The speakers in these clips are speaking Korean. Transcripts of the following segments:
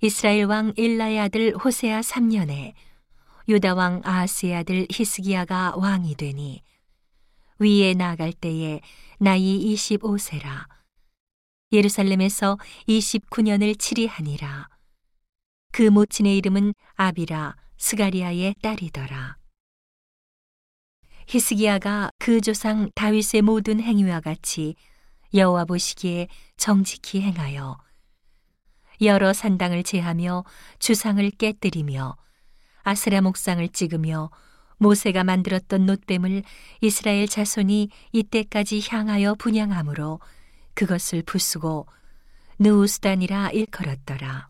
이스라엘 왕 일라의 아들 호세아 3년에 유다 왕 아하스의 아들 히스기야가 왕이 되니 위에 나아갈 때에 나이 25세라. 예루살렘에서 29년을 치리하니라. 그 모친의 이름은 아비라 스가리아의 딸이더라. 히스기야가 그 조상 다윗의 모든 행위와 같이 여호와 보시기에 정직히 행하여 여러 산당을 제하며 주상을 깨뜨리며 아스라 목상을 찍으며 모세가 만들었던 놋뱀을 이스라엘 자손이 이때까지 향하여 분양함으로 그것을 부수고 느우스단이라 일컬었더라.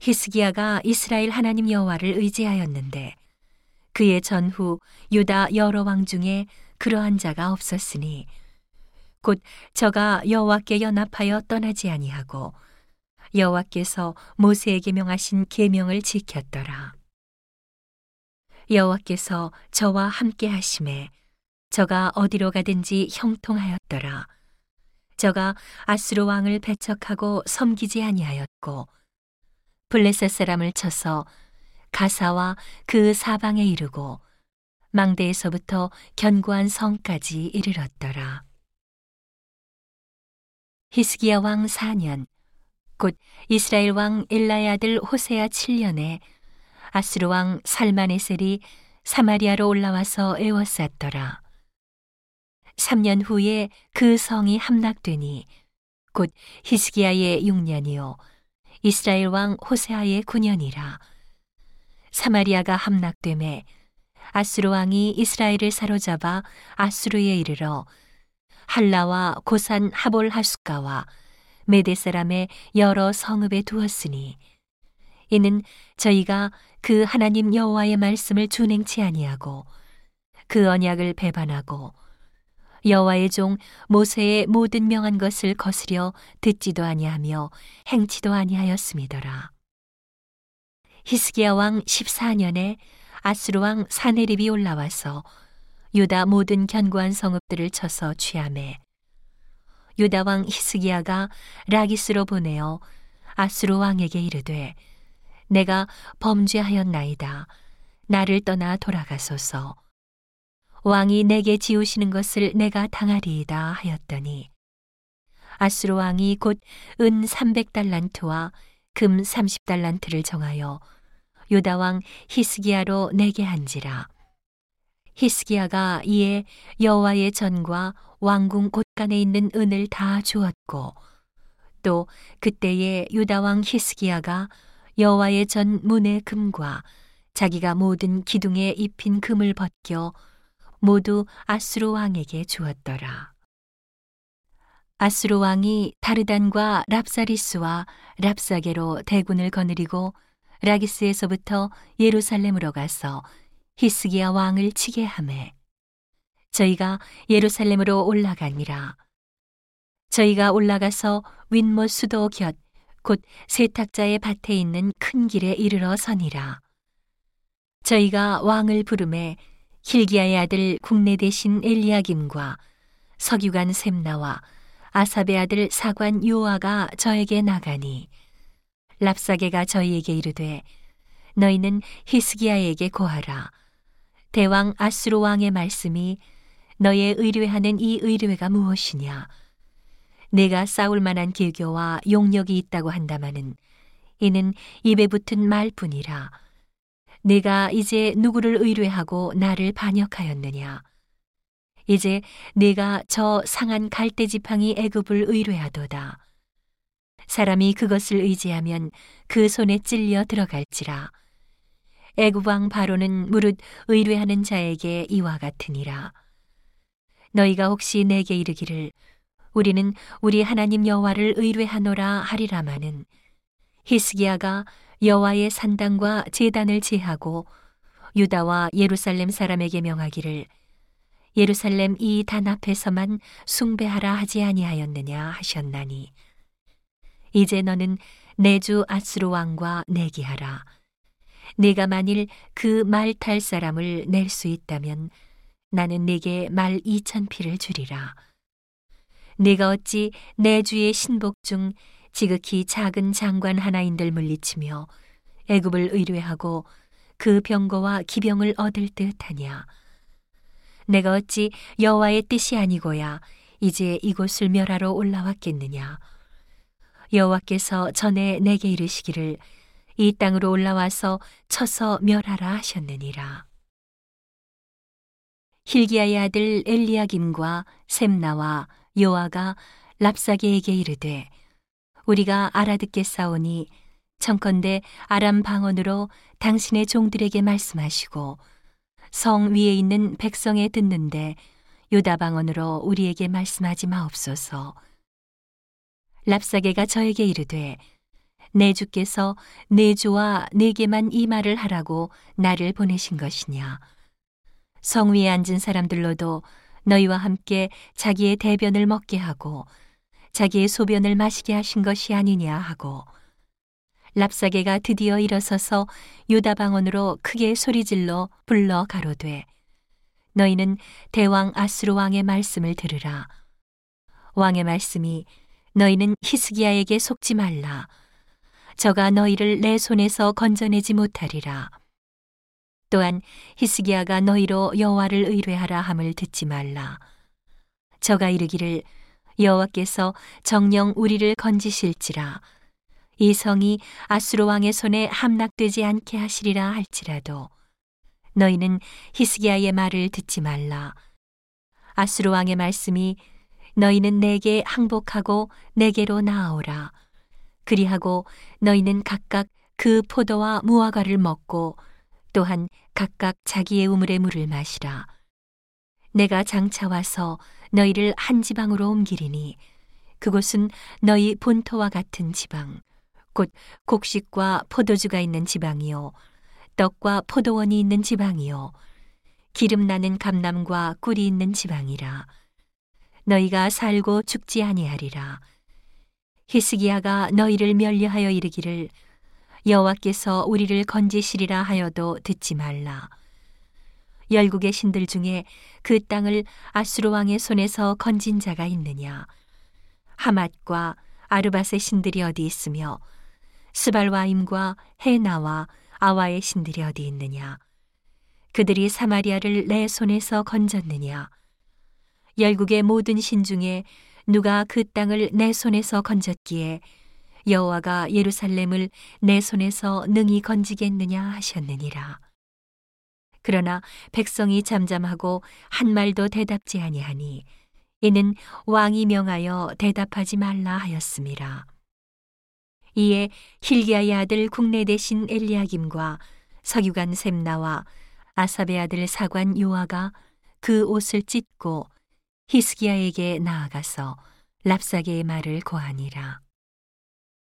히스기야가 이스라엘 하나님 여호와를 의지하였는데 그의 전후 유다 여러 왕 중에 그러한 자가 없었으니 곧 저가 여호와께 연합하여 떠나지 아니하고 여호와께서 모세에게 명하신 계명을 지켰더라. 여호와께서 저와 함께 하심에 저가 어디로 가든지 형통하였더라. 저가 아스로 왕을 배척하고 섬기지 아니하였고 블레셋 사람을 쳐서 가사와 그 사방에 이르고 망대에서부터 견고한 성까지 이르렀더라. 히스기야 왕 4년 곧 이스라엘 왕 엘라의 아들 호세아 7년에 아스루 왕 살마네셀이 사마리아로 올라와서 에워쌌더라. 3년 후에 그 성이 함락되니 곧 히스기야의 6년이요 이스라엘 왕 호세아의 9년이라. 사마리아가 함락됨에 아스루 왕이 이스라엘을 사로잡아 아스루에 이르러 할라와 고산 하볼 하숫가와 메대 사람의 여러 성읍에 두었으니 이는 저희가 그 하나님 여호와의 말씀을 준행치 아니하고 그 언약을 배반하고 여호와의 종 모세의 모든 명한 것을 거스려 듣지도 아니하며 행치도 아니하였음이더라. 히스기야 왕 14년에 아스루 왕 사네립이 올라와서 유다 모든 견고한 성읍들을 쳐서 취함해 유다 왕 히스기야가 라기스로 보내어 아스루 왕에게 이르되 내가 범죄하였나이다. 나를 떠나 돌아가소서. 왕이 내게 지우시는 것을 내가 당하리이다 하였더니 아스루 왕이 곧 은 300달란트와 금 30달란트를 정하여 유다 왕 히스기야로 내게 한지라 히스기야가 이에 여호와의 전과 왕궁 곳간에 있는 은을 다 주었고 또 그때에 유다 왕 히스기야가 여호와의 전 문의 금과 자기가 모든 기둥에 입힌 금을 벗겨 모두 아수르 왕에게 주었더라. 아수르 왕이 다르단과 랍사리스와 랍사게로 대군을 거느리고 라기스에서부터 예루살렘으로 가서 히스기야 왕을 치게 하매 저희가 예루살렘으로 올라가니라. 저희가 올라가서 윗못 수도 곁 곧 세탁자의 밭에 있는 큰 길에 이르러 서니라. 저희가 왕을 부름에 힐기야의 아들 국내 대신 엘리야김과 석유관 셈나와 아삽의 아들 사관 요아가 저에게 나가니 랍사게가 저희에게 이르되 너희는 히스기야에게 고하라 대왕 아수르 왕의 말씀이 너의 의뢰하는 이 의뢰가 무엇이냐? 내가 싸울 만한 계교와 용력이 있다고 한다마는 이는 입에 붙은 말뿐이라. 내가 이제 누구를 의뢰하고 나를 반역하였느냐? 이제 내가 저 상한 갈대 지팡이 애굽을 의뢰하도다. 사람이 그것을 의지하면 그 손에 찔려 들어갈지라. 애굽왕 바로는 무릇 의뢰하는 자에게 이와 같으니라. 너희가 혹시 내게 이르기를 우리는 우리 하나님 여호와를 의뢰하노라 하리라마는 히스기야가 여호와의 산당과 제단을 제하고 유다와 예루살렘 사람에게 명하기를 예루살렘 이 단 앞에서만 숭배하라 하지 아니하였느냐 하셨나니 이제 너는 내 주 아스루 왕과 내기하라 네가 만일 그 말 탈 사람을 낼 수 있다면 나는 네게 말 이천 피를 주리라. 네가 어찌 내 주의 신복 중 지극히 작은 장관 하나인들 물리치며 애굽을 의뢰하고 그 병거와 기병을 얻을 듯하냐 내가 어찌 여호와의 뜻이 아니고야 이제 이곳을 멸하러 올라왔겠느냐 여호와께서 전에 내게 이르시기를 이 땅으로 올라와서 쳐서 멸하라 하셨느니라 힐기야의 아들 엘리야김과 셈나와 요아가 랍사게에게 이르되 우리가 알아듣겠사오니 청컨대 아람 방언으로 당신의 종들에게 말씀하시고 성 위에 있는 백성에 듣는데 유다 방언으로 우리에게 말씀하지 마옵소서. 랍사게가 저에게 이르되 내 주께서 내 주와 내게만 이 말을 하라고 나를 보내신 것이냐. 성 위에 앉은 사람들로도 너희와 함께 자기의 대변을 먹게 하고 자기의 소변을 마시게 하신 것이 아니냐 하고 랍사게가 드디어 일어서서 유다 방언으로 크게 소리질러 불러 가로되 너희는 대왕 아스로 왕의 말씀을 들으라 왕의 말씀이 너희는 히스기야에게 속지 말라 저가 너희를 내 손에서 건져내지 못하리라 또한 히스기야가 너희로 여호와를 의뢰하라 함을 듣지 말라 저가 이르기를 여호와께서 정령 우리를 건지실지라 이 성이 아수르 왕의 손에 함락되지 않게 하시리라 할지라도 너희는 히스기야의 말을 듣지 말라. 아수르 왕의 말씀이 너희는 내게 항복하고 내게로 나아오라. 그리하고 너희는 각각 그 포도와 무화과를 먹고 또한 각각 자기의 우물의 물을 마시라. 내가 장차 와서 너희를 한 지방으로 옮기리니 그곳은 너희 본토와 같은 지방 곧 곡식과 포도주가 있는 지방이요 떡과 포도원이 있는 지방이요 기름 나는 감남과 꿀이 있는 지방이라 너희가 살고 죽지 아니하리라 히스기야가 너희를 멸려하여 이르기를 여호와께서 우리를 건지시리라 하여도 듣지 말라 열국의 신들 중에 그 땅을 아수르 왕의 손에서 건진 자가 있느냐 하맛과 아르밧의 신들이 어디 있으며 스발와임과 헤나와 아와의 신들이 어디 있느냐? 그들이 사마리아를 내 손에서 건졌느냐? 열국의 모든 신 중에 누가 그 땅을 내 손에서 건졌기에 여호와가 예루살렘을 내 손에서 능히 건지겠느냐 하셨느니라. 그러나 백성이 잠잠하고 한 말도 대답지 아니하니 이는 왕이 명하여 대답하지 말라 하였습니다. 이에 힐기야의 아들 국내 대신 엘리야김과 서기관 셈나와 아삽의 아들 사관 요아가 그 옷을 찢고 히스기야에게 나아가서 랍사게의 말을 고하니라.